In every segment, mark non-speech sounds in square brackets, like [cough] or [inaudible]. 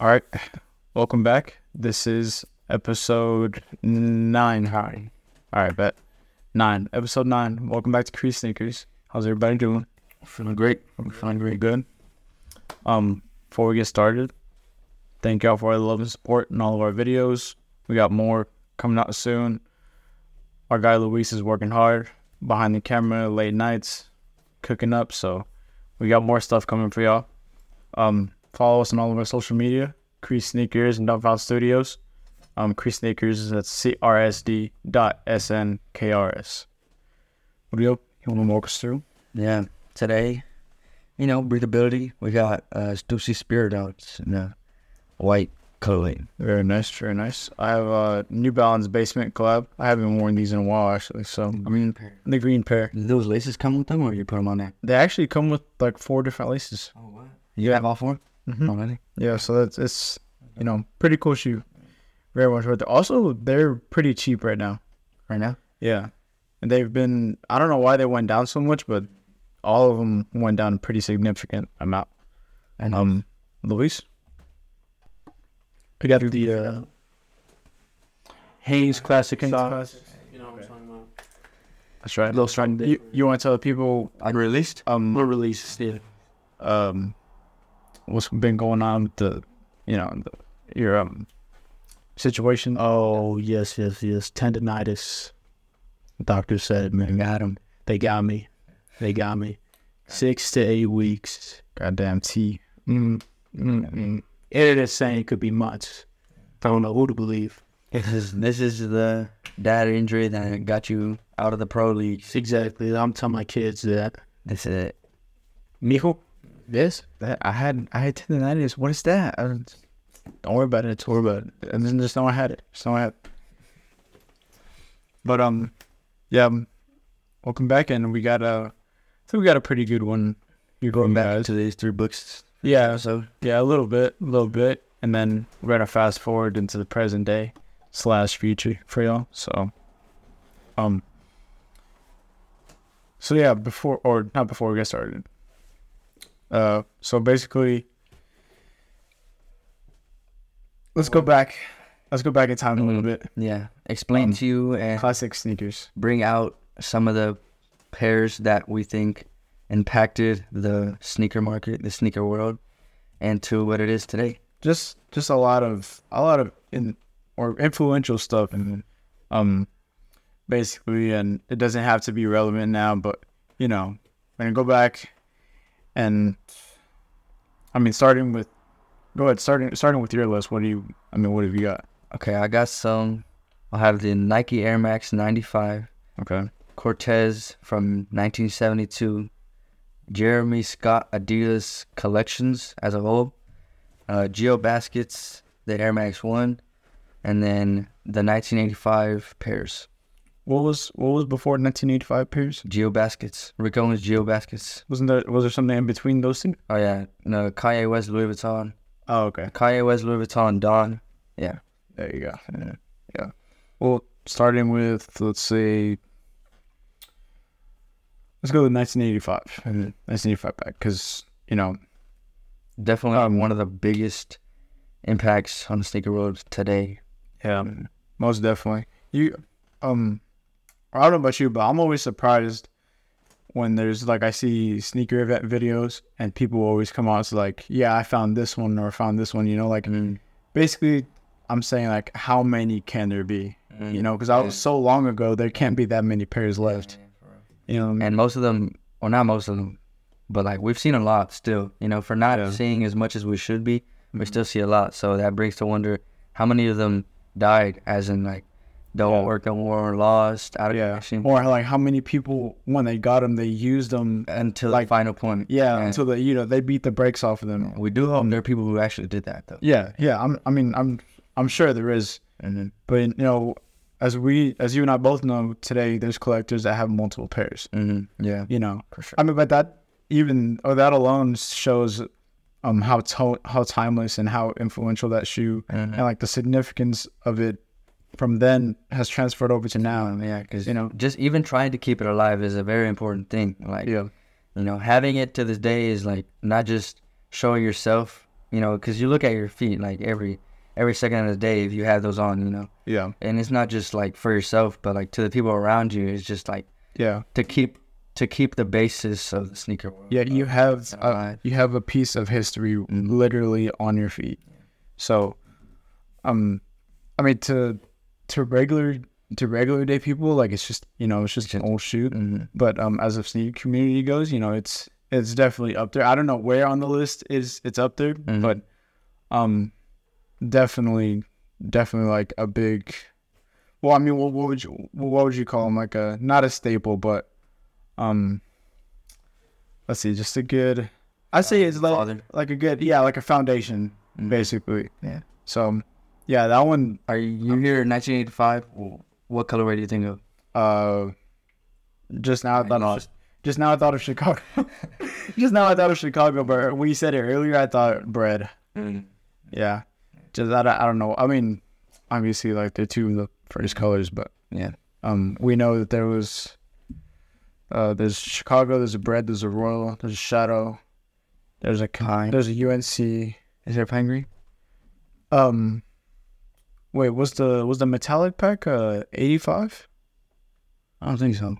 All right, welcome back. This is episode nine. Hi. All right, bet nine. Episode nine. Welcome back to Crease Sneakers. How's everybody doing? Feeling great. I'm feeling really good. Um, before we get started, thank y'all for all the love and support in all of our videos. We got more coming out soon. Our guy Luis is working hard behind the camera, late nights, cooking up. So we got more stuff coming for y'all. Um, follow us on all of our social media, Crease Sneakers and Dumpfound Studios. Um, Crease Sneakers is at CRSD dot SNKRS. What do you, you want to walk us through? Yeah. Today, you know, breathability. We got uh Stussy Spirit Outs in a white colorway. Very nice, very nice. I have a New Balance basement collab. I haven't worn these in a while actually. So Green pair. the green pair. Do those laces come with them or you put them on there? They actually come with like four different laces. Oh, what? You have all 4 Mhm. already? Yeah, so that's it's you know pretty cool shoe. Very much worth it. Also, they're pretty cheap right now. Right now? Yeah, and they've been. I don't know why they went down so much, but all of them went down a pretty significant amount. And Um, Luis, I got the uh, Haynes Classic Haynes Sauce. You know what I'm talking about. that's right. Little strong You, you want to tell the people I released? um More released. yeah. um what's been going on with the you know the, your um situation? Oh, yes, yes, yes. Tendonitis. Doctor said, man, got him. They got me. They got me. Six to eight weeks. Goddamn T. Mm, mm, mm. It is saying it could be months. I don't know who to believe. This is this is the dad injury that got you out of the pro leagues. Exactly. I'm telling my kids that. This is it. Mijo, Yes, that I had I had tendonitis. What is that? I don't, worry about it. Don't worry about it. And then just know I had it. Just know I had. It. But um, yeah. um, Welcome back, and we got a. I think we got a pretty good one. You're Going going back guys. to these three books. Yeah, So yeah, a little bit, a little bit, and then we're gonna fast forward into the present day slash future for y'all. So, um, so yeah, before or not before we get started. Uh, so basically, let's go back. Let's go back in time a little bit. yeah, explain Um, to you and Classic sneakers. bring out some of the pairs that we think impacted the sneaker market, the sneaker world, and to what it is today. just just a lot of a lot of in or influential stuff and um basically and it doesn't have to be relevant now but you know i'm go back and i mean starting with go ahead starting starting with your list what do you i mean what have you got? Okay, I got some. I'll have the Nike Air Max 95, okay. Cortez from 1972, Jeremy Scott Adidas collections as a whole, uh, Geo Baskets, the Air Max 1, and then the 1985 pairs. What was what was before 1985 pairs Geo Baskets, Rick Owens Geo Baskets. wasn't there was there something in between those two? Oh yeah, no, Kanye West Louis Vuitton. oh okay Kanye West Louis Vuitton Don. Yeah. There you go. Yeah. yeah. Well, starting with let's say, let's go with 1985. 1985 back because you know Definitely Um, one of the biggest impacts on the sneaker world today. yeah, most definitely. You um, I don't know about you, but I'm always surprised when there's like I see sneaker event videos and people always come out as like, yeah, I found this one or found this one. You know, like Mm. basically, I'm saying like, how many can there be? Mm. You know, because I was so long ago, there can't be that many pairs left. You know, and most of them, or not most of them, but like we've seen a lot still. You know, for not Yeah. seeing as much as we should be, we Mhm. still see a lot. So that brings to wonder how many of them died, as in like don't Yeah. work no more, or lost out of yeah. connection Or like how many people when they got them, they used them. until like- the final point. Yeah, Yeah. until they you know they beat the brakes off of them. We do hope there are people who actually did that though. Yeah, yeah. I'm. I mean, I'm. I'm sure there is, And then, but you know, as we, as you and I both know today, there's collectors that have multiple pairs. hmm yeah, You know, for sure. I mean, but that even or that alone shows um how to- how timeless and how influential that shoe Mhm. and like the significance of it from then has transferred over to now. Yeah, because you know- just even trying to keep it alive is a very important thing. Like, Yeah. you know, having it to this day is like not just showing yourself you know, because you look at your feet like every every second of the day if you have those on, you know, Yeah. and it's not just like for yourself, but like to the people around you. It's just like Yeah. to keep to keep the basis of the sneaker world. Yeah, you have a, you have a piece of history literally on your feet. So, um, I mean to to regular to regular day people, like it's just you know it's just an old shoe. Mhm. But um, as a sneaker community goes, you know it's it's definitely up there. I don't know where on the list is it's up there, Mhm. but um, definitely definitely like a big. Well, I mean, what, what would you what would you call them? Like a not a staple, but um, let's see, just a good. I say it's like like a good yeah, like a foundation Mhm. basically. Yeah. So, yeah, that one. Are you here in 1985? What colorway do you think of? Uh, just now I thought of, just now I thought of Chicago. [laughs] just now I thought of Chicago, but when you said it earlier, I thought bread. Yeah, just I, don't- I don't know. I mean, obviously, like they're two of the first colors, but Yeah. um, we know that there was uh, there's Chicago, there's a bread, there's a royal, there's a shadow, there's a kind. there's a UNC. Is there pine green? Um, wait, was the was the metallic pack uh 85? I don't think so.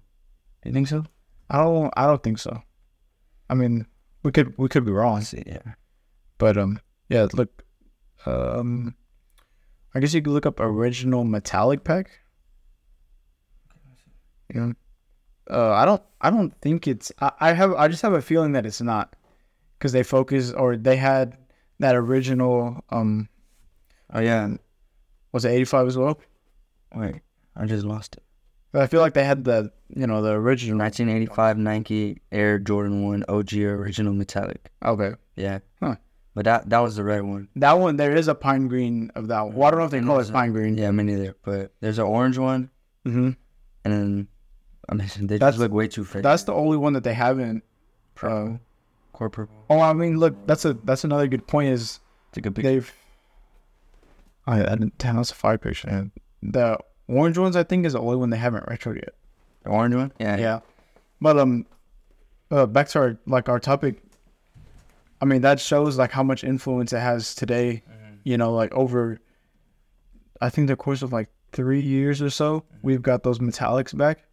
You think so? I don't I don't think so. I mean, we could we could be wrong, see. Yeah. but um yeah, look um I guess you could look up original metallic pack. Yeah. Uh I don't I don't think it's I, I have I just have a feeling that it's not cuz they focus or they had that original um Oh yeah. Was it 85 as well? Wait, I just lost it. I feel like they had the you know the original 1985 Nike Air Jordan One OG original metallic. Okay. Yeah. Huh. But that that was the red one. That one there is a pine green of that one. Well, I don't know if they call it pine green. Yeah, me neither. But there's an orange one, Mm-hmm. and then I mean [laughs] they That's- just look way too fake. That's the only one that they haven't. Uh, core purple. oh, I mean, look, that's a that's another good point. Is It's a good picture. they've. Yeah, that, damn, that's a fire picture. The orange ones, I think, is the only one they haven't retro yet. The orange one. Yeah. Yeah, but um, uh, back to our like our topic. I mean, that shows like how much influence it has today. You know, like over. I think the course of like three years or so, we've got those metallics back.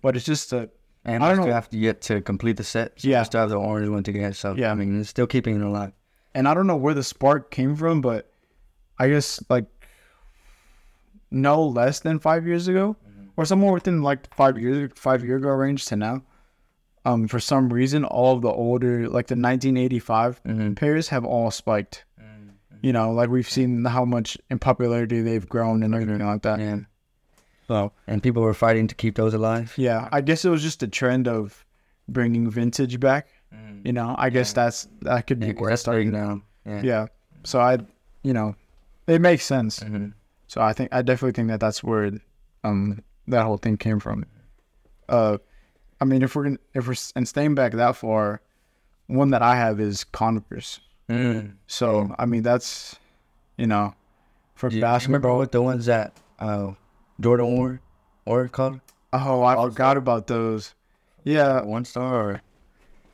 But it's just a And I I don't still know. have to get to complete the set. So Yeah. I still have the orange one to get. So Yeah. I mean, it's still keeping it alive. and I don't know where the spark came from, but I guess like no less than five years ago, or somewhere within like five years, five year ago range to now. Um, for some reason, all of the older, like the 1985 Mhm. pairs, have all spiked. You know, like we've seen how much in popularity they've grown and everything like that. Yeah. So And people were fighting to keep those alive. yeah, I guess it was just a trend of bringing vintage back. You know, I guess that's that could be Yeah, where it started. now. Yeah. Yeah. So I, you know, it makes sense. Mhm. So I think I definitely think that that's where um that whole thing came from. Uh, I mean, if we're gonna, if we're and staying back that far, one that I have is Converse. Mm. So I mean, that's you know, for Do you, do you remember basketball. what the ones that uh, Jordan wore? Or called? Oh, I forgot about those. Yeah. One star or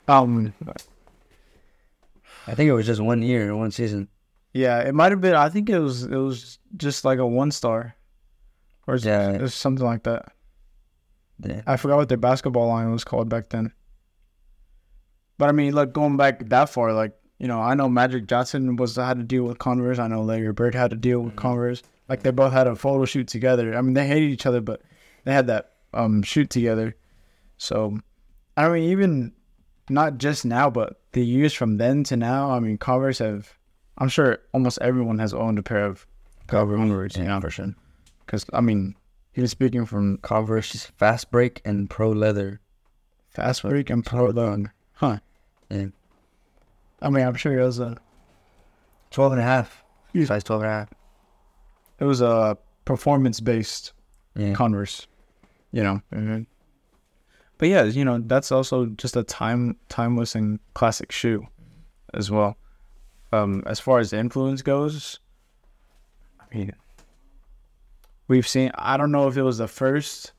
Um. I think it was just one year, one season. Yeah, it might have been. I think it was. It was just like a one star, or Yeah. yeah, something like that. Yeah. I forgot what their basketball line was called back then. But I mean, like going back that far, like you know, I know Magic Johnson was had to deal with Converse. I know Larry Bird had to deal with Converse. Like they both had a photo shoot together. I mean, they hated each other, but they had that um shoot together. So, I mean, even not just now, but the years from then to now. I mean, Converse have. I'm sure almost everyone has owned a pair of Converse. Know, for sure. Because I mean, even speaking from Converse Fast Break and Pro Leather. Fast Break and Pro Learn. Huh. Yeah. I mean, I'm sure it was a 12 and a half. Yeah. Size 12 and a half. it was a performance based Yeah. Converse, you know. Mm-hmm. But yeah, you know that's also just a time timeless and classic shoe, as well. Um, as far as influence goes, I mean, we've seen. I don't know if it was the first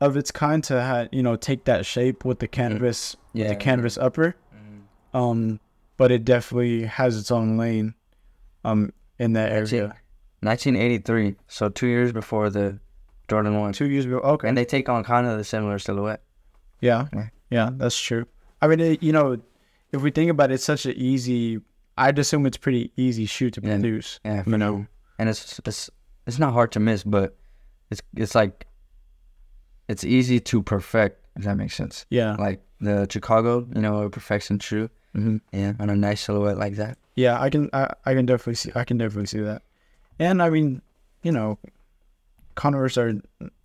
of its kind to ha you know take that shape with the canvas Yeah. the canvas upper. Um, but it definitely has its own lane, um, in that That's it. area. 1983, so two years before the Jordan one, Two years before, okay, and they take on kind of the similar silhouette. yeah, Yeah. yeah, that's true. I mean, it, you know, if we think about it, it's such an easy. I'd assume it's pretty easy shoe to produce. Yeah, You know, and it's it's it's not hard to miss, but it's it's like it's easy to perfect. If that makes sense. yeah, Like the Chicago, you know, a perfection shoe. hmm Yeah, on a nice silhouette like that. yeah. I can, I, I can definitely see, I can definitely see that. And I mean, you know, Converse are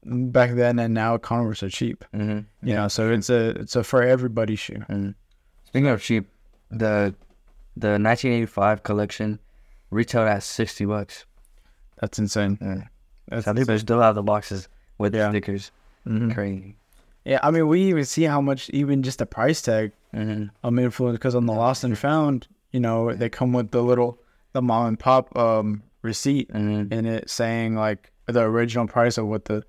back then and now Converse are cheap. Mm-hmm. You know, so it's a it's a for everybody shoe. And speaking of cheap, the the 1985 collection retailed at 60 bucks. That's insane. Yeah. That's I think they still have the boxes with Yeah. the stickers. Mhm. Crazy. Yeah, I mean, we even see how much even just the price tag Mm-hmm. um influence because on the lost and found, you know, they come with the little the mom and pop um receipt Mm-hmm. in it saying like the original price of what the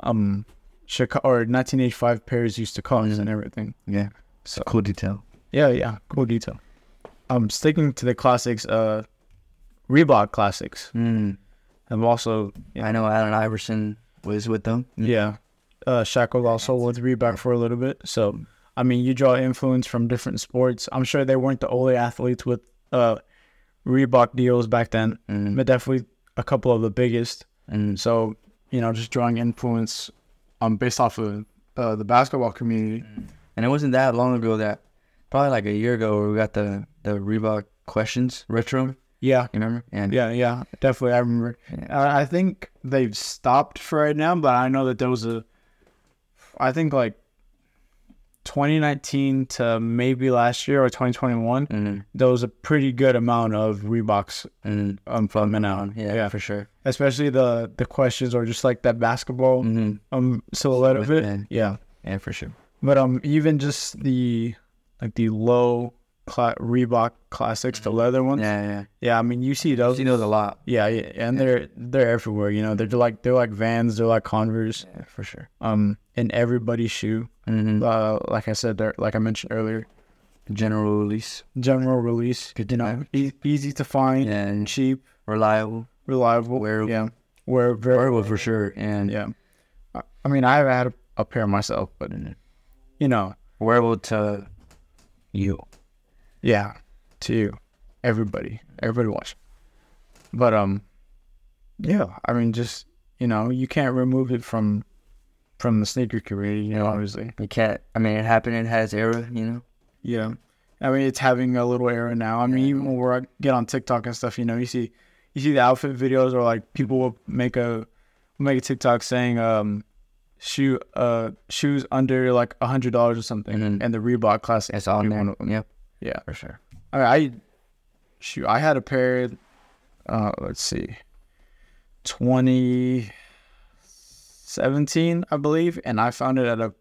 um Chicago or 1985 pairs used to cost and everything. Yeah. So Cool detail. yeah, yeah, cool detail. Um, sticking to the classics, uh, Reebok classics. Mm. I'm also I know Allen Iverson was with them. yeah. Uh, Shaq was also with Reebok for a little bit. So, I mean, you draw influence from different sports. I'm sure they weren't the only athletes with uh, Reebok deals back then, Mm. but definitely a couple of the biggest. Mm. So, you know, just drawing influence um, based off of uh, the basketball community. And it wasn't that long ago that, probably like a year ago, where we got the the Reebok questions retro. Yeah, You remember? And yeah, yeah, definitely. I remember. Yeah. I I think they've stopped for right now, but I know that there was a, I think like 2019 to maybe last year or 2021, Mm. there was a pretty good amount of Reeboks Mm. um coming out. Yeah, yeah, for sure. especially the the questions or just like that basketball Mm-hmm. um silhouette of it. Yeah. Yeah, Yeah, for sure. but um even just the like the low cla- Reebok classics, the leather ones. Yeah, yeah. Yeah, I mean you see You those. see those a lot. Yeah, yeah, and they're they're everywhere. You know, they're like they're like Vans, they're like Converse, Yeah, for sure. um, in everybody's shoe. Mm-hmm. Uh, like I said, they're like I mentioned earlier, General release. general release. Good you to know, know. e- easy to find, Yeah, and cheap, reliable. reliable. Wearable. Yeah, wear very Wearable for sure. And Yeah, I, I mean, I haven't had a, a pair myself, but you know, wearable to you. yeah, to you, everybody, everybody watch. But um, yeah, I mean, just you know, you can't remove it from from the sneaker community. You know, obviously. You can't. I mean, it happened. It has era. You know. Yeah. I mean, it's having a little era now. I mean, even when I get on TikTok and stuff, you know, you see, you see the outfit videos, or like people will make a make a TikTok saying, um, shoe, uh, shoes under like a hundred dollars or something, Mhm. and the Reebok Classic. It's on be there. one of them. Yep. Yeah. For sure. I mean, I shoot, I had a pair. Uh, let's see, twenty seventeen, I believe, and I found it at a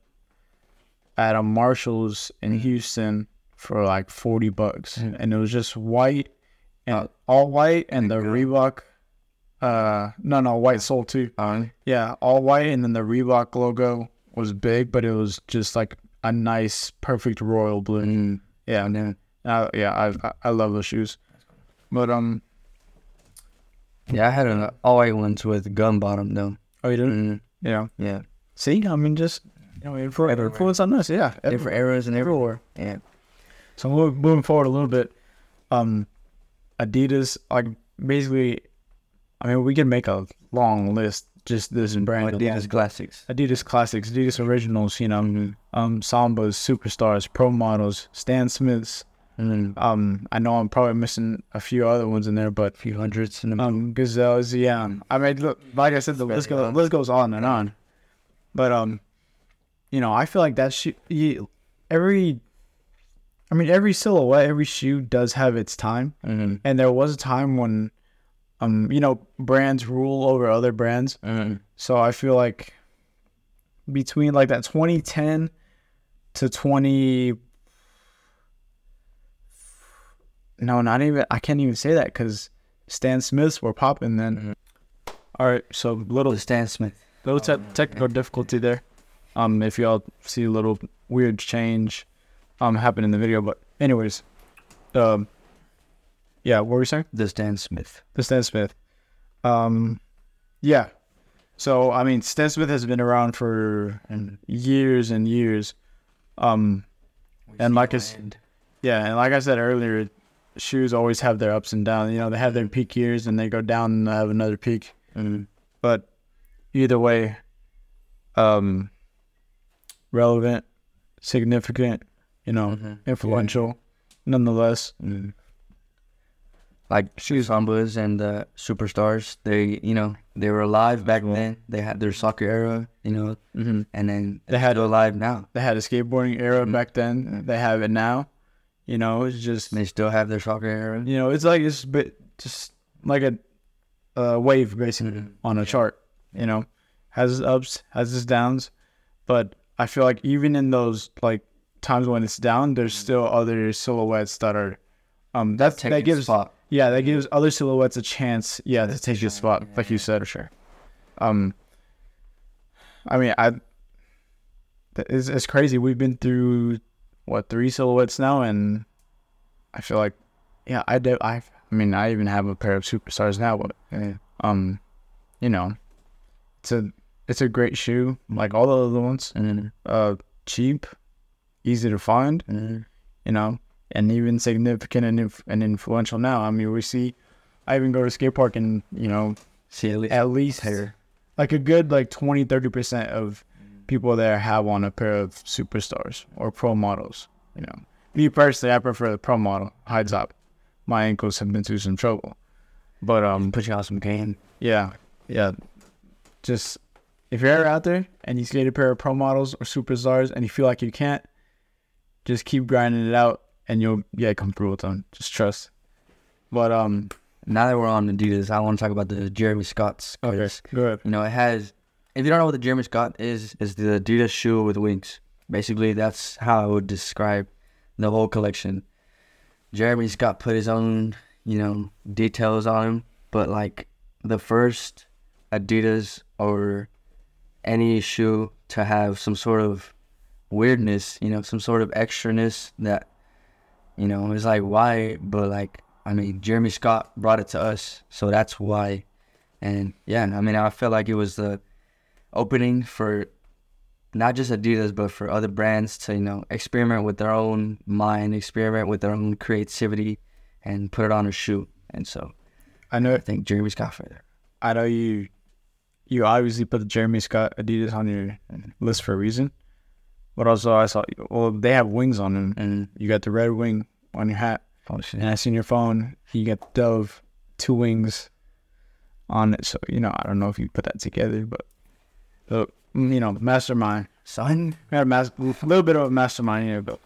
at a Marshalls in Houston for like forty bucks, Mhm. and it was just white and all white, and the Reebok. Uh, no, no, white sole too. Yeah, all white, and then the Reebok logo was big, but it was just like a nice, perfect royal blue. Mm. Yeah, And then, uh, yeah, I I- I love those shoes. But um, yeah, I had an all white ones with gum bottom though. oh, you didn't? Mm. Yeah. Yeah. See, I mean, just you know, influ- Everywhere. influence on us. Yeah, Different eras and everywhere. everywhere. Yeah. So moving forward a little bit, um, Adidas, like basically, I mean, we can make a long list. Just this brand, Adidas classics. Adidas classics, Adidas originals. You know, um, Sambas, superstars, pro models, Stan Smiths. Then Um, I know I'm probably missing a few other ones in there, but a few hundreds and um gazelles yeah i mean look like i said the list, goes, list goes on and on but um you know i feel like that shoe you, every i mean every silhouette every shoe does have its time mm and there was a time when um you know brands rule over other brands. Mm so i feel like between like that 2010 to 20 no not even i can't even say that because stan smiths were popping then. All right so little Stan Smith. little te- technical difficulty there. Um if y'all see a little weird change um happen in the video but anyways um, yeah, what were we saying? The Stan Smith. The Stan Smith. Um, yeah. So I mean, Stan Smith has been around for years and years. Um, And like I yeah, and like I said earlier, shoes always have their ups and downs. You know, they have their peak years and they go down and have another peak. Mm, But either way, um, relevant, significant, you know, Mhm. influential, nonetheless. mm. Like shoes Sambas and the superstars, they you know they were alive back then. They had their soccer era, you know, Mm-hmm. and then They had- alive now. They had a skateboarding era Mhm. back then. They have it now. You know, it's just They still have their soccer era. you know, it's like it's bit just like a, a wave basically Mhm. on a chart. You know, has its ups, has its downs, but I feel like even in those like times when it's down, there's still other silhouettes that are um that's that gives spot. Yeah that gives other silhouettes a chance yeah to take your spot like you said For sure. Um, I mean I. It's, it's crazy. We've been through what three silhouettes now, and I feel like yeah, I do. I I mean, I even have a pair of superstars now, but Yeah. um, you know, it's a it's a great shoe, like all the other ones. Mm, Uh, cheap, easy to find, mm, you know, and even significant and inf- and influential now. I mean, we see. I even go to skate park and you know See at least at least like a good like 20 30 percent of people there have on a pair of superstars or pro models you know. Me personally i prefer the pro model. High top my ankles have been through some trouble. But um Put you on some game. yeah. Yeah. Just if you're ever out there and you skate a pair of pro models or superstars and you feel like you can't just keep grinding it out and you'll yeah come through with them just trust but um Now that we're on Adidas, I want to talk about the Jeremy Scotts. 'cause, good You know, it has. If you don't know what the Jeremy Scott is, is the Adidas shoe with wings. Basically, that's how I would describe the whole collection. Jeremy Scott put his own, you know, details on him, but like the first Adidas or any shoe to have some sort of weirdness, you know, some sort of extraness that, you know, is like why, but like I mean, Jeremy Scott brought it to us, so that's why. And yeah, I mean, I felt like it was the opening for not just Adidas, but for other brands to, you know, experiment with their own mind, experiment with their own creativity, and put it on a shoe. And so i know I think Jeremy Scott for there. I know you you obviously put the Jeremy Scott Adidas on your list for a reason. But also I saw well they have wings on them. And You got the red wing on your hat. oh shit. And I seen your phone, you got the Dove two wings on it. So, you know, I don't know if you put that together, but mm, you know, the mastermind. son, We had a, mas- a little bit of a mastermind here, but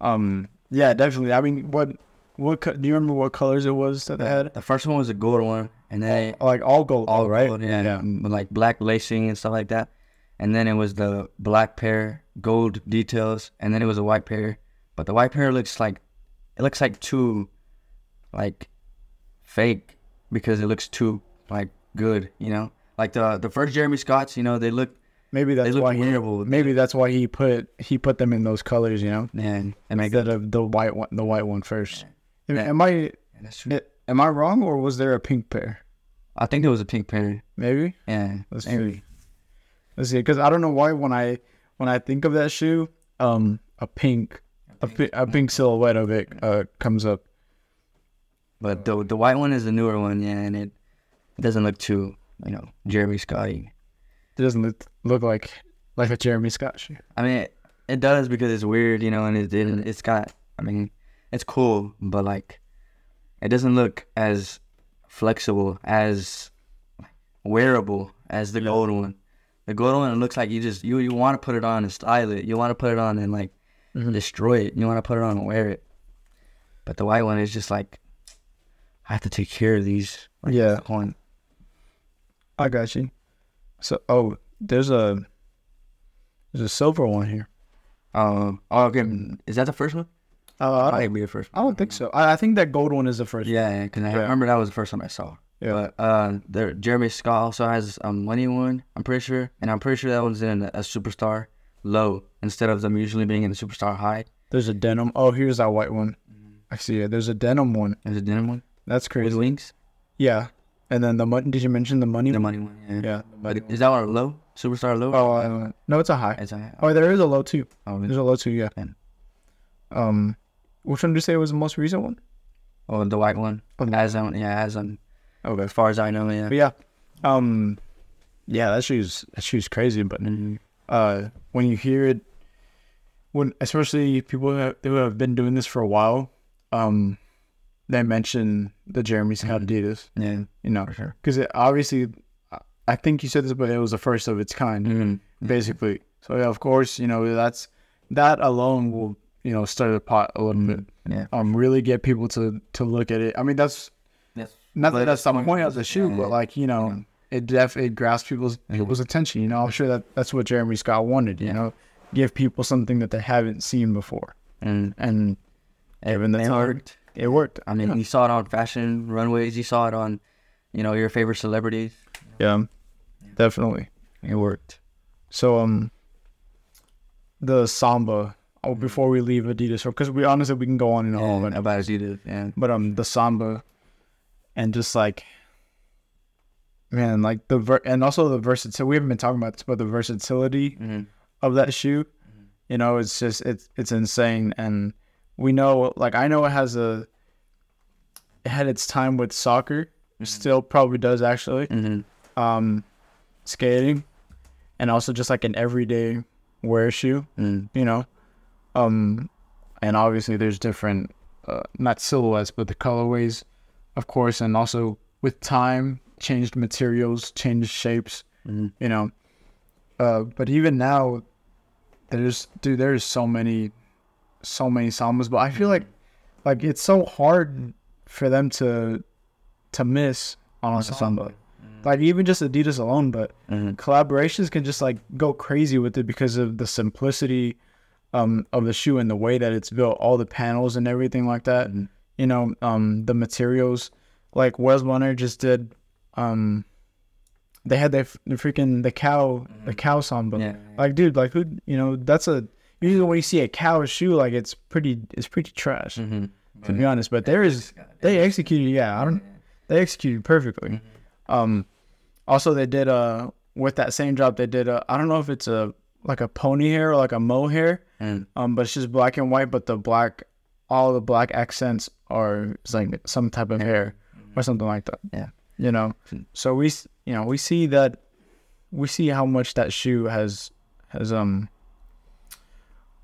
um yeah, definitely. I mean what what co- do you remember what colors it was that they had? the first one was a gold one, and then Like all gold. all right, gold, yeah, yeah. like black lacing and stuff like that. And then it was the black pair, gold details, and then it was a white pair. But the white pair looks like it looks like too like fake because it looks too like good, you know. Like the the first Jeremy Scotts, you know, they look Maybe they that's look why he, wearable. maybe that's why he put he put them in those colors, you know, man, and I instead of the white one, the white one first. Am- I am I wrong or was there a pink pair? I think there was a pink pair. Maybe. Yeah, Let's maybe. see. Let's see, because I don't know why when I when I think of that shoe, um, a pink, a, pi- a pink silhouette of it uh comes up. But the the white one is the newer one, yeah, and it doesn't look too, you know, Jeremy Scotty. It doesn't look, look like like a Jeremy Scott shoe. I mean, it, it does because it's weird, you know, and it, it it's got. I mean, it's cool, but like, it doesn't look as flexible as wearable as the gold one. The gold one it looks like you just you you want to put it on and style it. You want to put it on and like Mhm. destroy it. You want to put it on and wear it. But the white one is just like I have to take care of these. Like, Yeah. one. I got you. So oh, there's a there's a silver one here. Um. Oh, okay. Is that the first one? Uh, I don't, be the first. I don't think so. I, I think that gold one is the first. Yeah, yeah, because I Yeah. remember that was the first one I saw. Yeah. But uh, there, Jeremy Scott also has a money one. I'm pretty sure, and I'm pretty sure that one's in a, a superstar low instead of them usually being in the superstar high. There's a denim. Oh, here's that white one. I see it. There's a denim one. There's a denim one That's with crazy. wings. Yeah. And then the money. Did you mention the money? The money one. Yeah. Yeah. money Is that one a low? Superstar low? Oh, uh, no, it's a high. It's a, Oh, there is a low too. oh, There's a low too. Yeah. Yeah. Um, which one did you say was the most recent one? oh, the white one. Oh. As on, yeah, as Okay. As far as I know, yeah. But yeah, um, yeah, that shoe's that shoe's crazy. But Mhm. uh, when you hear it, when especially people who have, who have been doing this for a while, um, they mention the Jeremy Scott Mhm. Adidas. Yeah, You know, sure. because it obviously, I think you said this, but it was the first of its kind, Mhm. basically. So yeah, of course, you know that's that alone will you know stir the pot a little bit. Yeah. Um, really get people to to look at it. I mean, That's not that that's the point of the shoe, yeah, but like you know, yeah. it definitely it grasps people's people's attention. You know, I'm sure that that's what Jeremy Scott wanted. You know, give people something that they haven't seen before, and and even that's it worked. it worked. I mean, you saw it on fashion runways. You saw it on, you know, your favorite celebrities. yeah, definitely. It worked. So um, the Samba. Oh, before we leave Adidas, because we honestly we can go on and on, Yeah, about Adidas. Yeah. but um, the Samba, and just like, man, like the ver- and also the versatility. We haven't been talking about this, but the versatility Mm-hmm. of that shoe. You know, it's just it's it's insane, and we know like I know it has a it had its time with soccer, still probably does actually. Mm-hmm. Um, skating, and also just like an everyday wear shoe. Mm. You know, um, and obviously there's different uh, not silhouettes but the colorways, of course, and also with time changed materials, changed shapes Mm-hmm. you know. Uh, but even now, there's dude, there's so many, so many sambas. But I feel like, like it's so hard for them to, to miss on a samba. Like even just Adidas alone, but Mm-hmm. collaborations can just like go crazy with it because of the simplicity, um, of the shoe and the way that it's built, all the panels and everything like that. Mhm. You know, um, the materials. Like Wales Bonner just did, um, they had the, freaking the cow the cow samba. Yeah. Like, dude, like who you know? That's a usually when you see a cow shoe, like it's pretty it's pretty trash Mm-hmm. to be honest. But there is they executed. Yeah, I don't. They executed perfectly. Um, also they did uh with that same job they did uh I don't know if it's a like a pony hair or like a mohair. And Um, but it's just black and white. But the black, all the black accents are like some type of hair or something like that. Yeah. You know, so we you know we see that we see how much that shoe has has um.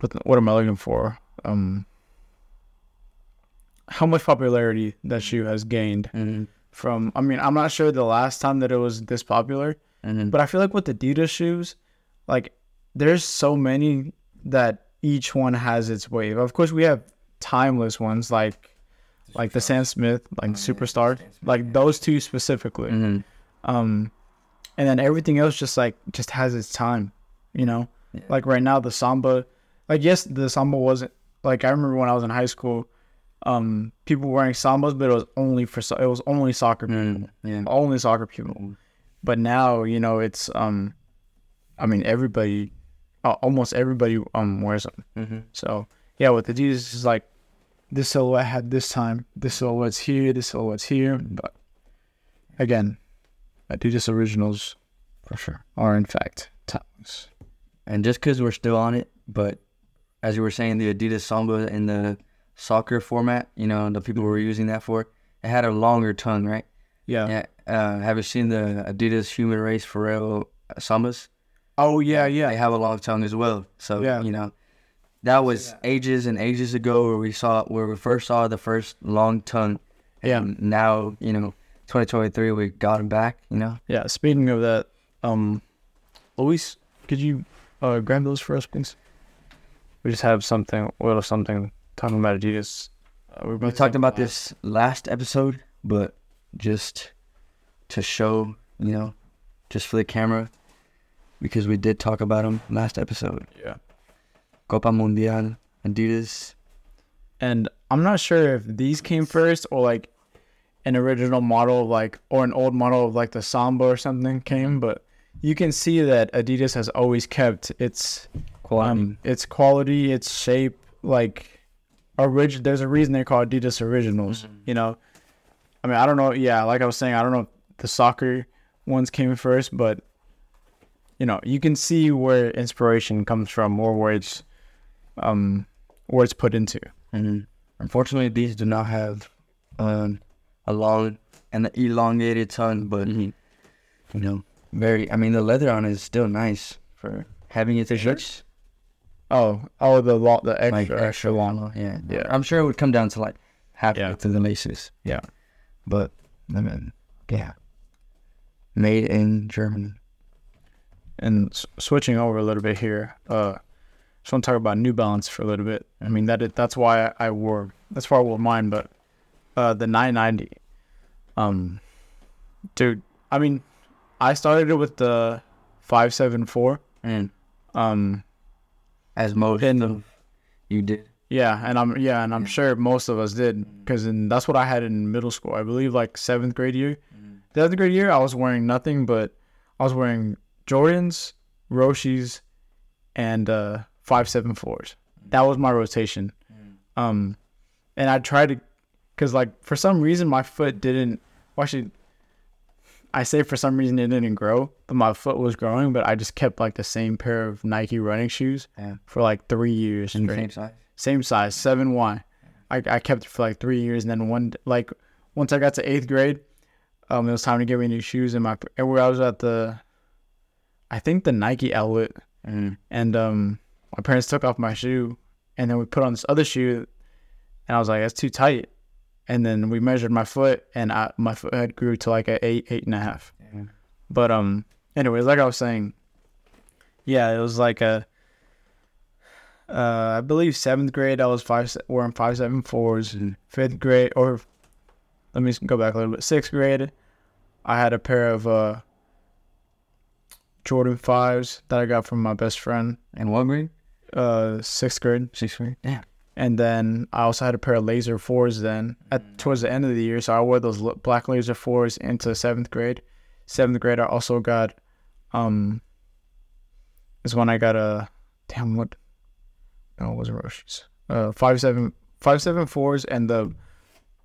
What what am I looking for? Um. How much popularity that shoe has gained mm-hmm. from? I mean, I'm not sure the last time that it was this popular, Mm-hmm. but I feel like with Adidas shoes, like there's so many that each one has its wave. Of course, we have timeless ones like like the Stan Smith, like Superstar, like those two specifically. Mm-hmm. Um, and then everything else just like just has its time, you know. Yeah. Like right now, the samba, like yes, the samba wasn't like I remember when I was in high school, um, people wearing sambas, but it was only for so- it was only soccer people, Mm-hmm. Yeah. only soccer people. But now you know it's um, I mean everybody, uh, almost everybody um wears them. Mm-hmm. So yeah, with the Adidas is like this silhouette had this time, this silhouette's here, this silhouette's here. But again, Adidas originals For sure. are in fact timeless. And just because we're still on it, but as you were saying, the Adidas Samba in the soccer format, you know, the people were using that for, it had a longer tongue, right? Yeah. Yeah. Uh, have you seen the Adidas Human Race Pharrell Sambas? Oh yeah, yeah. They have a long tongue as well. So, Yeah. you know, that was ages and ages ago where we saw, where we first saw the first long tongue. Yeah. And now, you know, 2023, we got him back, you know? Yeah. Speaking of that, um, Luis, could you uh grab those for us, please? We just have something, a little something talking about Adidas. Uh, we're We talked about this last episode, but just to show, you know, just for the camera, because we did talk about them last episode. Yeah. Copa Mundial, Adidas. and I'm not sure if these came first or like an original model of like or an old model of like the Samba or something came, but you can see that Adidas has always kept its Quality. um its quality, its shape like orig- there's a reason they call Adidas Originals. You know, I mean, I don't know. Yeah, like I was saying, I don't know if the soccer ones came first, but you know, you can see where inspiration comes from or where it's um where it's put into. And unfortunately, these do not have um, a long and elongated tongue, but you know, very. I mean, the leather on it is still nice for having it. shirts? Oh, oh, the lo- the extra, like extra long. Yeah, Yeah. I'm sure it would come down to like half Yeah. to the laces. Yeah. but I mean, yeah, made in Germany. And s- switching over a little bit here, uh, just want to talk about New Balance for a little bit. I mean that it, that's why I, wore that's why I wore mine, but uh, the 990, um, dude. I mean, I started it with the 574. And Um, as most And- of you did. yeah, and I'm yeah, and I'm sure most of us did because that's what I had in middle school. I believe like seventh grade year. Seventh grade year, I was wearing nothing but I was wearing Jordans, Roshes, and uh, five seven fours. That was my rotation. Um, and I tried to, cause like for some reason my foot didn't. Well, actually, I say for some reason it didn't grow, but my foot was growing. But I just kept like the same pair of Nike running shoes Yeah. for like three years straight same size. same size, seven Y. I I kept it for like three years, and then one like once I got to eighth grade, um, it was time to get me new shoes. And my and where I was at the, I think the Nike outlet, Mm. and um, my parents took off my shoe, and then we put on this other shoe, and I was like, that's too tight. And then we measured my foot, and I, my foot had grew to like a eight, eight and a half. Yeah. But um, anyways, like I was saying, yeah, it was like a. Uh, I believe seventh grade I was five wearing five seven fours. Mhm. Fifth grade or let me go back a little bit. Sixth grade, I had a pair of uh Jordan fives that I got from my best friend. And what grade? Uh, sixth grade, Sixth grade. Yeah. and then I also had a pair of laser fours. Then at towards the end of the year, so I wore those l- black laser fours into seventh grade. Seventh grade, I also got um. Is when I got a damn what? No, it wasn't Roshes. Uh, five seven five seven fours and the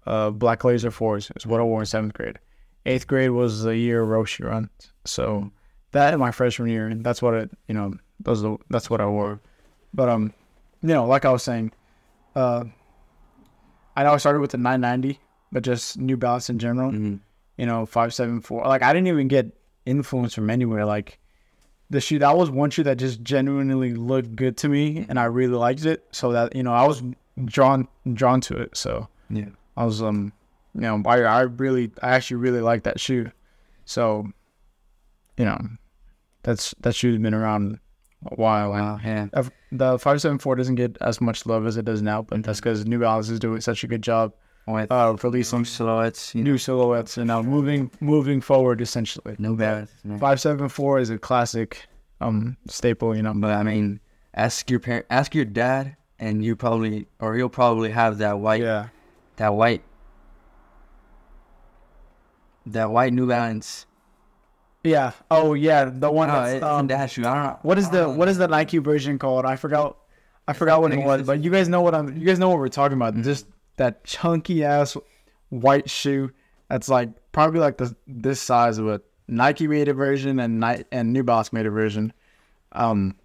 uh black laser fours is what I wore in seventh grade. Eighth grade was the year Roshe run, so that in my freshman year, and that's what it you know those are that's what I wore. But um, you know, like I was saying, uh, I know I started with the 990, but just New Balance in general. Mm-hmm. You know, five seven four. Like I didn't even get influence from anywhere. Like the shoe that was one shoe that just genuinely looked good to me, and I really liked it. So that you know, I was drawn drawn to it. So Yeah. I was um, you know, I I really I actually really like that shoe. So, you know, that's that shoe's been around a while. and Wow. Yeah. uh, The five seven four doesn't get as much love as it does now, but that's because New Balance is doing such a good job With uh, releasing some silhouettes. You know, new silhouettes and now moving moving forward essentially. New balance. Five seven four is a classic um staple, you know. But I mean, ask your parent, ask your dad, and you probably, or he'll probably have that white, Yeah. that white, that white New Balance. Yeah. Oh yeah, the one Oh, that's um. I don't know. what is the know. what is the Nike version called? I forgot I forgot what it was, but you guys know what I'm you guys know what we're talking about. Mhm. Just that chunky ass white shoe that's like probably like the this size of a Nike made a version and Ni- and New Balance made a version. Um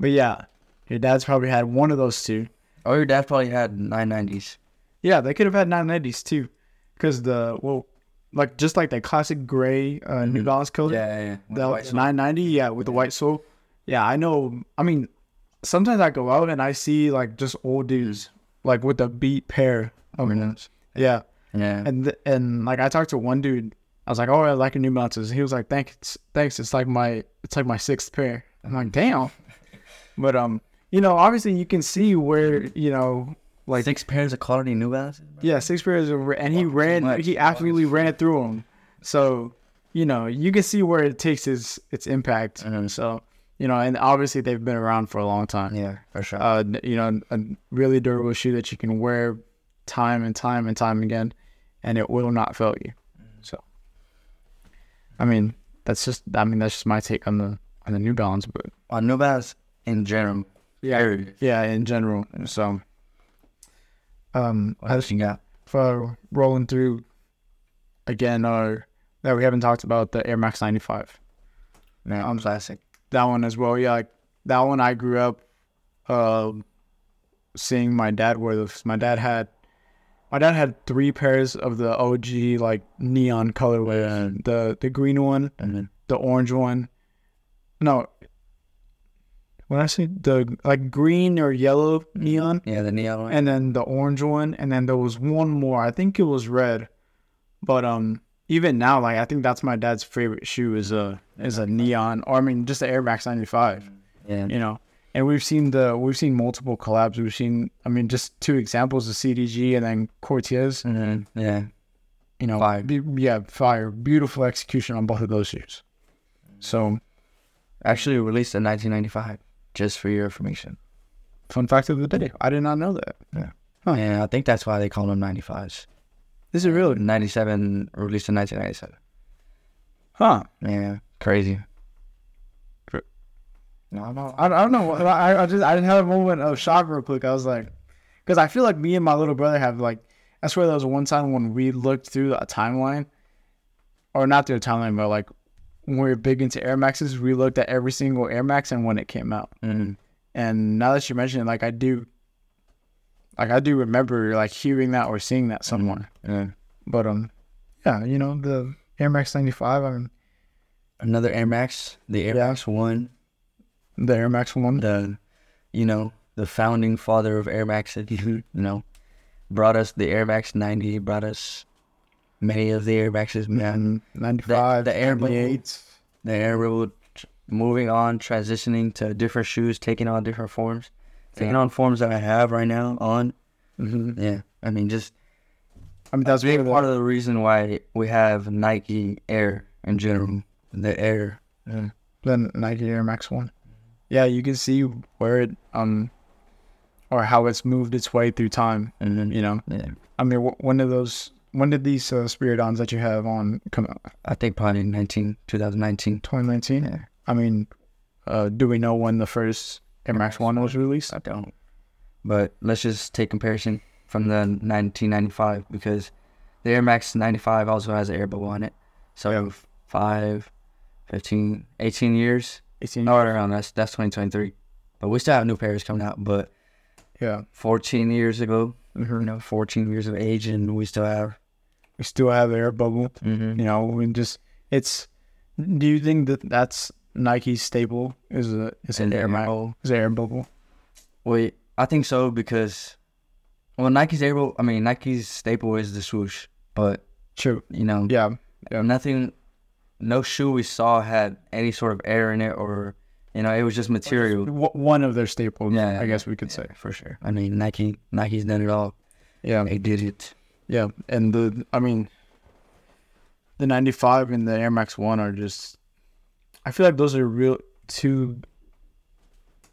but yeah, your dad's probably had one of those two. Oh, your dad probably had 990s. Yeah, they could have had 990s too, because the well, like just like that classic gray uh, New Mhm. Balance color. Yeah, yeah. yeah. The the white sole. 990, yeah, with the white sole. Yeah, I know. I mean, sometimes I go out and I see like just old dudes like with a beat pair of Mhm. those. Yeah, Yeah. and th- and like I talked to one dude. I was like, "Oh, I like your New Balances." He was like, "Thanks, thanks. It's like my it's like my sixth pair." I'm like, "Damn," but um, you know, obviously you can see where you know like Six pairs of quality New Balances. bro? yeah, six pairs of, and he ran. He absolutely ran through them. So you know, you can see where it takes its its impact. Mhm. So you know, and obviously they've been around for a long time. Yeah, for sure. Uh, you know, a really durable shoe that you can wear time and time and time again, and it will not fail you. So, I mean, that's just. I mean, that's just my take on the on the New Balance, but On New Balance in general. yeah, yeah, in general. So, Um, What as else you got? for rolling through again, our that we haven't talked about the Air Max 95. Man, Um, classic. That one as well. Yeah, like, that one I grew up uh, seeing my dad wear those. My dad had my dad had three pairs of the OG like neon colorway. The the green one, And then the orange one. No. When I say the like green or yellow neon, yeah, the neon one. and then the orange one, and then there was one more. I think it was red, but um, even now, like I think that's my dad's favorite shoe is a is a neon, or I mean, just the Air Max ninety five. yeah, You know, and we've seen the we've seen multiple collabs. We've seen, I mean, just two examples of CDG and then Cortez. and then yeah, You know, Fire. be- yeah, fire, beautiful execution on both of those shoes. So, actually released in 1995. Just for your information. fun fact of the day, I did not know that. Huh. Yeah, I think that's why they call them 95s. This Is it really? 97 released in 1997. Huh? Yeah, crazy. Cra- No, I'm not. I, I don't know. I, I just I had a moment of shock real quick. I was like, because I feel like me and my little brother have like. I swear there was one time when we looked through a timeline, or not through a timeline, but like when we were big into Air Maxes, we looked at every single Air Max and when it came out. Mm, And now that you mention it, like I do, like I do remember like hearing that or seeing that somewhere. yeah. But um, yeah, you know the Air Max ninety five. I mean Another Air Max, the Air Yeah. Max One, the Air Max one. the, you know, the founding father of Air Maxes. [laughs] You know, brought us the Air Max 90. Brought us many of the Air Maxes. Man, And ninety five, the Air Bubble. the Air Rebel moving on, transitioning to different shoes, taking on different forms, taking Yeah. on forms that I have right now on. Mm-hmm. Yeah, I mean, just I mean that's big really part of the reason why we have Nike Air in general. The Air. Yeah. the Nike Air Max one. Yeah, you can see where it um, or how it's moved its way through time. And then, You know, yeah, I mean, wh- when did those? When did these uh, Spiridons that you have on come out? I think probably 19, 2019. 2019. Yeah, I mean, uh, do we know when the first Air Max One was released? I don't. But let's just take comparison from the 1995 because the Air Max 95 also has an air bubble on it. So five, 15, 18 years. 18. No, around that's that's 2023. But we still have new pairs coming out. But Yeah. 14 years ago, Mhm. you know, 14 years of age, and we still have. We still have air bubble. Mm-hmm. You know, we just it's. Do you think that that's Nike's staple? Is a is an And air air bubble. Is air bubble? Wait, I think so because, well, Nike's able. I mean, Nike's staple is the swoosh, but True. you know, Yeah. Yeah. nothing, no shoe we saw had any sort of air in it, or you know, it was just material. W- one of their staples. Yeah, I guess we could say. For sure. I mean, Nike, Nike's done it all. Yeah. They did it. Yeah, and the I mean, the ninety five and the Air Max One are just. I feel like those are real two.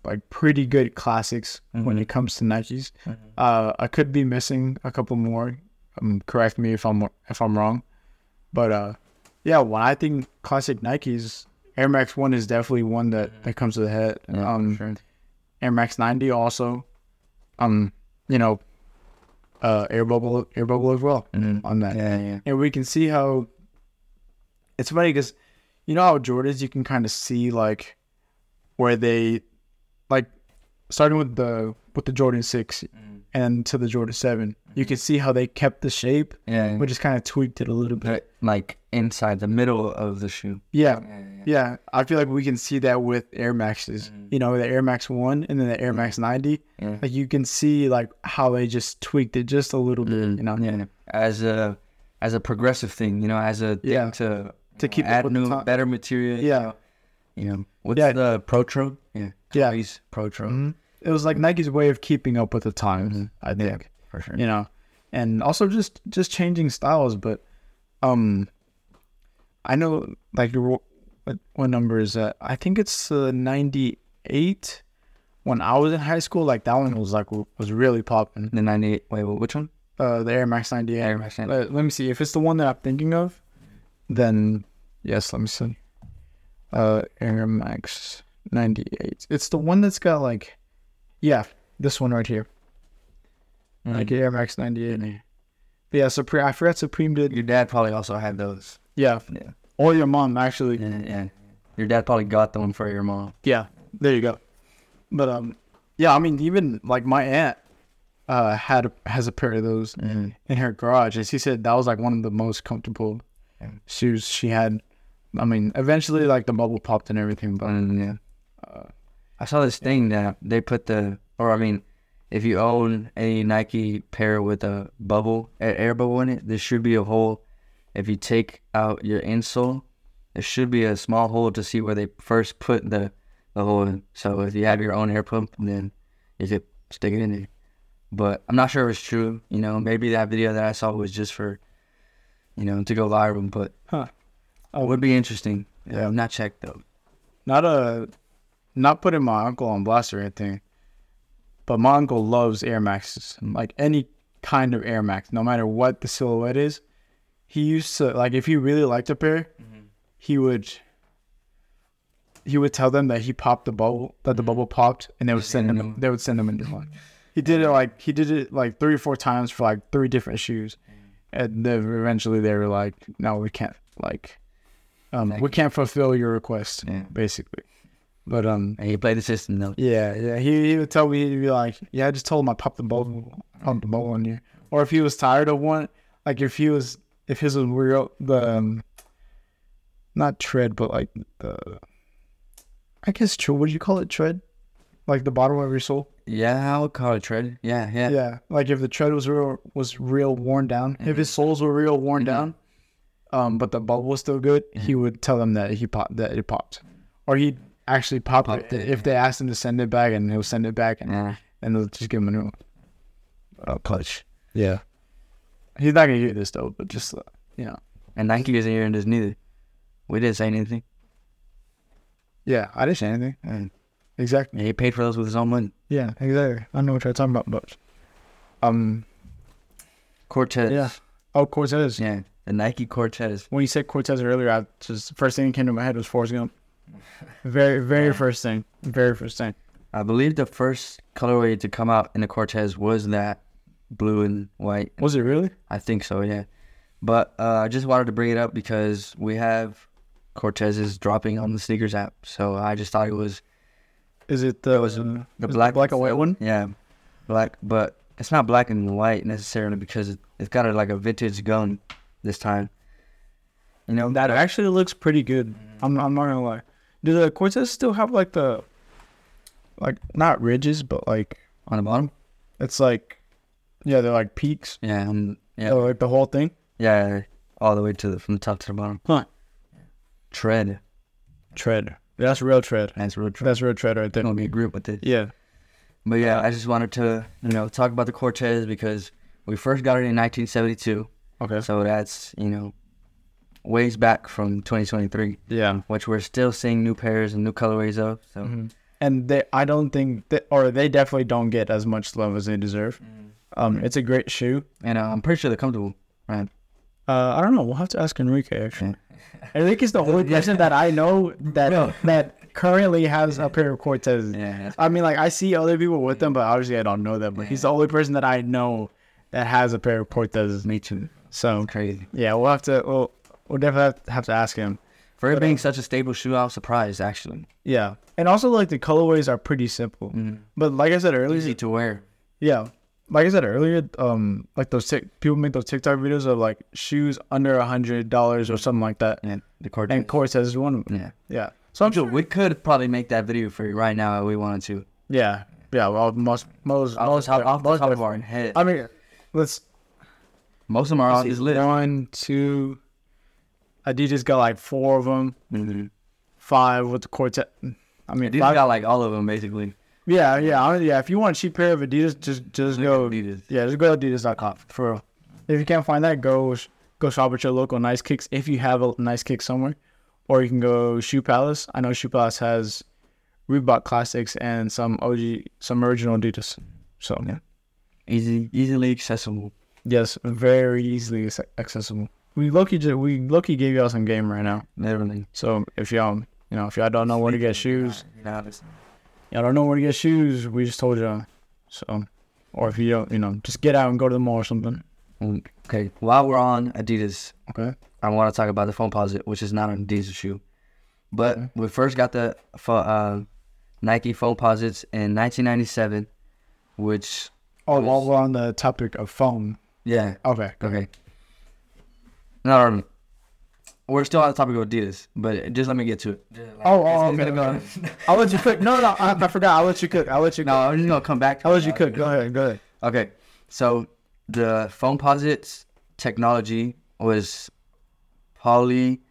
Like pretty good classics when Mhm. it comes to Nikes. Uh, I could be missing a couple more. Um, correct me if I'm if I'm wrong, but uh, yeah, when I think classic Nikes, Air Max One is definitely one that that comes to the head. Yeah, um, sure. Air Max 90 also. Um, you know, uh, air bubble, air bubble as well Mhm. on that, Yeah, yeah. and we can see how. It's funny because, you know how Jordans you can kind of see like, where they, like, starting with the with the Jordan Six and to the Jordan 7 you can see how they kept the shape, Yeah, but just kind of tweaked it a little bit. like inside the middle of the shoe. Yeah, Yeah, yeah. yeah. I feel like we can see that with Air Maxes. You know, the Air Max One and then the Air Max 90. Yeah. Like you can see like how they just tweaked it just a little bit, Mm, you know, yeah, as a as a progressive thing, you know, as a thing Yeah. to To keep up add new, better material. you Yeah. know. you know, what's Yeah. the Protro? Yeah, Yeah. Kobe's Protro Mhm. It was like Nike's way of keeping up with the times, Mhm. I think. for sure. You know, and also just just changing styles. But um, I know like what what number is that? I think it's uh, ninety eight. When I was in high school, like that one was like was really popping. The ninety eight. Wait, which one? Uh, the Air Max ninety eight. Air Max 98. Let, let me see if it's the one that I'm thinking of. Then yes, let me see. Uh, Air Max ninety eight. It's the one that's got like, yeah, this one right here. like Air Max 98. But yeah, Supreme. I forgot Supreme did. Your dad probably also had those. Yeah, Yeah. or your mom actually. Yeah, yeah. Your dad probably got them for your mom. Yeah, there you go. But um, yeah, I mean, even like my aunt uh had has a pair of those Mm. in her garage, and she said that was like one of the most comfortable shoes she had. I mean, eventually like the bubble popped and everything, but Mm, yeah. uh, I saw this thing that they put the, or I mean, if you own a Nike pair with a bubble, a- air bubble in it, there should be a hole. If you take out your insole, there should be a small hole to see where they first put the, the hole in. So if you have your own air pump, then you could stick it in there. But I'm not sure if it's true. You know, maybe that video that I saw was just for, you know, to go viral. But Huh. it would be interesting. Yeah. Yeah, not checked though. not a not putting my uncle on blast or anything, but my uncle loves Air Maxes, like any kind of Air Max, no matter what the silhouette is. He used to like if he really liked a pair, he would he would tell them that he popped the bubble, that the bubble popped, and they would send him. They would send him a new one. He did it like he did it like three or four times for like three different shoes, and then eventually they were like, "No, we can't like, um, we can't fulfill your request." Yeah. basically. But um, And he played the system though. yeah, yeah. He, he would tell me he'd be like, "Yeah, I just told him I popped the bubble, popped the bubble on you." Or if he was tired of one, like if he was, if his was real, the um, not tread, but like the, I guess tread. What do you call it? Tread, like the bottom of your sole. Yeah, I would call it tread. Yeah, yeah. Yeah, like if the tread was real was real worn down, if his soles were real worn Mhm. down, um, but the bubble was still good, he would tell them that he popped that it popped, or he actually pop, Popped it, it, if they asked him to send it back, and he'll send it back, and Yeah. and they'll just give him a new one. Oh, clutch. Yeah, he's not gonna hear this though, but just uh, you know, And Nike isn't hearing this neither. We didn't say anything. yeah, I didn't say anything. And Exactly. he paid for those with his own money. Yeah, exactly. I don't know what you're talking about, but um, Cortez. Yeah. oh Cortez. Yeah. The Nike Cortez. When you said Cortez earlier, I just the first thing that came to my head was Forrest Gump. Very, very first thing. Very first thing. I believe the first colorway to come out in the Cortez was that blue and white. Was it really? I think so, yeah. But uh, I just wanted to bring it up because we have Cortez's dropping on the sneakers app. So I just thought it was Is it the was uh, the is black black and white one? Yeah, black, but it's not black and white necessarily because it, it's got a, like a vintage gun this time. You know That actually looks pretty good. I'm, I'm not gonna lie. Do the Cortez still have like the, like not ridges, but like on the bottom. it's like, yeah, they're like peaks. Yeah, um, yeah, Yeah, like the whole thing. yeah, all the way to the from the top to the bottom. Huh. Tread. Tread. That's real tread. That's real tread. That's real tread right there. Gonna be a grip with it. Yeah. But yeah, I just wanted to you know talk about the Cortez because we first got it in 1972, Okay. so that's you know ways back from 2023, Yeah. which we're still seeing new pairs and new colorways of. So Mhm. And they, I don't think, that, or they definitely don't get as much love as they deserve. Um, it's a great shoe. and uh, I'm pretty sure they're comfortable. Right? Uh, I don't know. We'll have to ask Enrique. Actually, Enrique's the only [laughs] person that I know that that currently has a pair of Cortez. Yeah. I mean, like I see other people with them, but obviously I don't know them. But he's the only person that I know that has a pair of Cortez. Me too. So Crazy. yeah, we'll have to. We'll, we'll definitely have to, have to ask him. For it But, being uh, such a stable shoe, I was surprised actually. Yeah, and also like the colorways are pretty simple. But like I said earlier, Easy to wear. Yeah. Like I said earlier, um, like those tic- people make those TikTok videos of like shoes under a hundred dollars or something like that, And the Cortez. and Cortez is one of them. yeah. Yeah. So I'm sure. We could probably make that video for you right now if we wanted to. Yeah. Yeah. Well, most most Off, most the top, off the top of our head. I mean, let's Most of them are on this list. One, two. Adidas got like four of them. Mhm. Five with the Cortez. I mean, These five, got like all of them basically. yeah, yeah, I- yeah. If you want a cheap pair of Adidas, just just go. Adidas. Yeah, just go to Adidas.com for real. If you can't find that, go go shop at your local Nice Kicks if you have a Nice Kick somewhere, or you can go Shoe Palace. I know Shoe Palace has Reebok Classics and some OG, some original Adidas. So Yeah. Easy, easily accessible. yes, very easily accessible. We lucky just we lucky gave y'all some game right now. Literally. So if y'all you know if y'all don't know where to get shoes, y'all don't know where to get shoes, we just told y'all. So or if you don't, you know, just get out and go to the mall or something. Okay, while we're on Adidas, Okay. I want to talk about the Foamposite, which is not an Adidas shoe. But Okay. we first got the uh, Nike Foamposites in 1997, which Oh, while we're on the topic of phone. yeah, Okay. okay. No, no, no. we're still on the topic of Adidas, but just let me get to it. Oh, oh, It's- okay. gonna go- okay. I'll let you cook. No, no, I, I forgot. I'll let you cook. I'll let you cook. no, I'm just gonna come back. I'll it. let you cook. Go ahead. Go ahead. Okay, so the phone posits technology was poly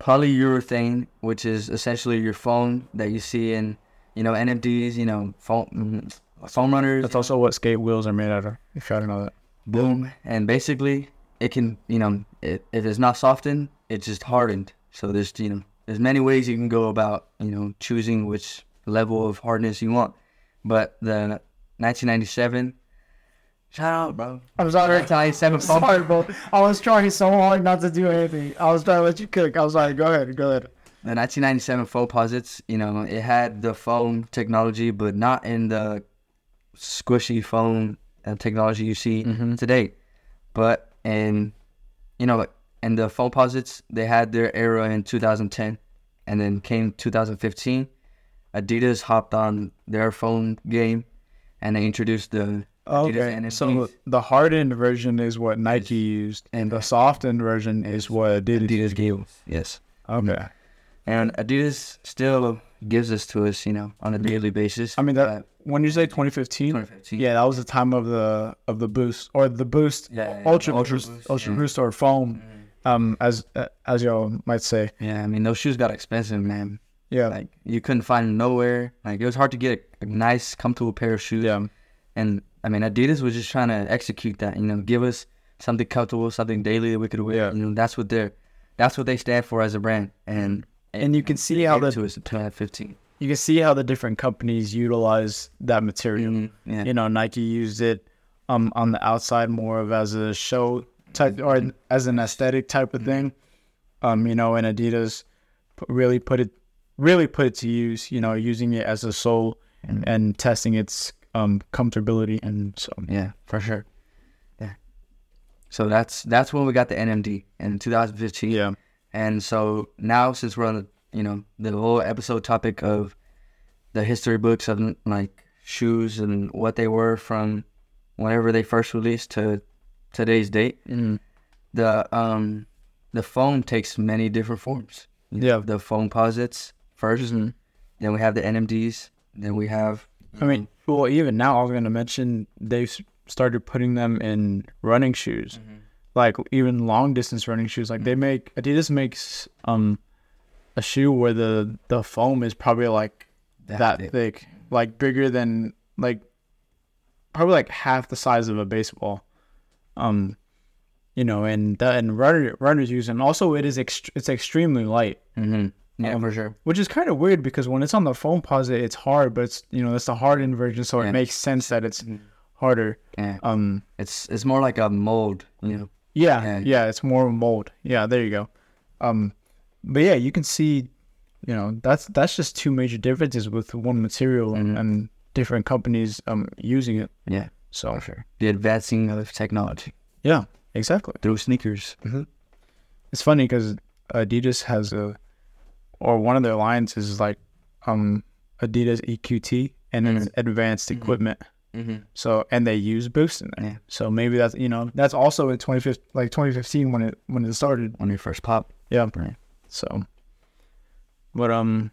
polyurethane, which is essentially your phone that you see in you know NMDs, you know phone mm, phone runners. That's also what skate wheels are made out of. If you don't know that. boom, and basically it can you know it, if it's not softened, it's just hardened. So there's you know there's many ways you can go about you know choosing which level of hardness you want, but the 1997. Shout out, bro. I'm sorry. 1997 I'm [laughs] phone sorry, bro. I was trying so hard not to do anything. I was trying to let you cook. I was like, go ahead. Go ahead. the 1997 foamposites, you know, it had the foam technology, but not in the squishy foam uh, technology you see Mhm. today. But in, you know, like in the foamposites, they had their era in 2010, and then came 2015. Adidas hopped on their phone game, and they introduced the Adidas Okay. So the hardened version is what Nike used, and the softened version is what Adidas. Adidas gave. Yes. Okay. And Adidas still gives this to us, you know, on a daily basis. I mean that when you say 2015, 2015. yeah, that was the time of the of the boost or the boost Yeah, yeah, ultra Ultra boost, Boost, ultra yeah. boost or foam, um, as uh, as y'all might say. Yeah, I mean those shoes got expensive, man. Yeah. Like you couldn't find them nowhere. Like it was hard to get a, a nice, comfortable pair of shoes. yeah. And I mean Adidas was just trying to execute that. You know, give us something comfortable, something daily that we could wear. Yeah. You know, that's what they're, that's what they stand for as a brand. And And you can see how the to us in 2015. You can see how the different companies utilize that material. Mhm, Yeah. You know, Nike used it um on the outside more of as a show type or as an aesthetic type of thing. Um, you know, and Adidas really put it really put it to use. You know, using it as a sole and, and testing its um comfortability and so Yeah, for sure. Yeah. So that's that's when we got the NMD in 2015. yeah. And so now, since we're on the you know the whole episode topic of the history books of like shoes and what they were from whenever they first released to today's date, Mm. the um the foam takes many different forms. You Yeah. the foamposites 1st Mhm. then we have the NMDs, then we have. I mean, well, even now I was going to mention they've started putting them in running shoes, like even long distance running shoes. Like they make Adidas makes um a shoe where the the foam is probably like that, thick. thick, like bigger than like probably like half the size of a baseball. Um, you know, and that and runner runners use, and also it is ext- it's extremely light hmm Yeah, Um, for sure. which is kind of weird because when it's on the foamposite, it's hard, but it's you know it's the hardened version, so Yeah. it makes sense that it's Mhm. harder. Yeah, Um, it's it's more like a mold, you know. yeah, Yeah. yeah, it's more mold. Yeah, there you go. Um, but yeah, you can see, you know, that's that's just two major differences with one material and, Mhm. and different companies um using it. Yeah, So sure. The advancing of technology yeah, exactly. through sneakers. It's funny because Adidas has a, or one of their lines is like, um, Adidas EQT, and then it's advanced Mhm. equipment. Mm-hmm. So and they use Boost in there. Yeah. So maybe that's you know that's also in 2015 like 2015 when it when it started. When you first pop. Yeah. Right. So, but um,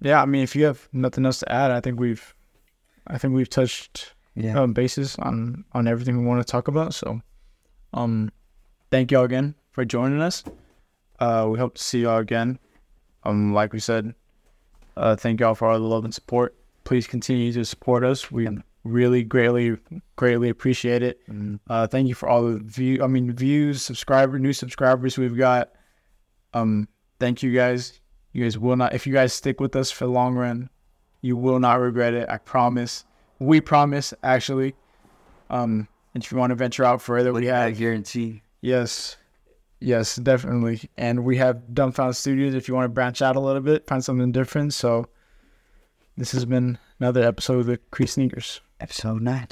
yeah. I mean, if you have nothing else to add, I think we've, I think we've touched Yeah. um, bases on on everything we want to talk about. So, um, thank y'all again for joining us. Uh, we hope to see y'all again. Um, like we said, uh, thank y'all for all the love and support. Please continue to support us. We really greatly greatly appreciate it. Mhm. Uh, thank you for all the view. I mean, views, subscriber, new subscribers we've got. Um, thank you guys. You guys will not. If you guys stick with us for the long run, you will not regret it. I promise. We promise, actually. Um, and if you want to venture out further, we I have guarantee. yes, yes, definitely. And we have Dumbfound Studios. If you want to branch out a little bit, find something different. So, this has been another episode of the Cree Sneakers. Episode nine.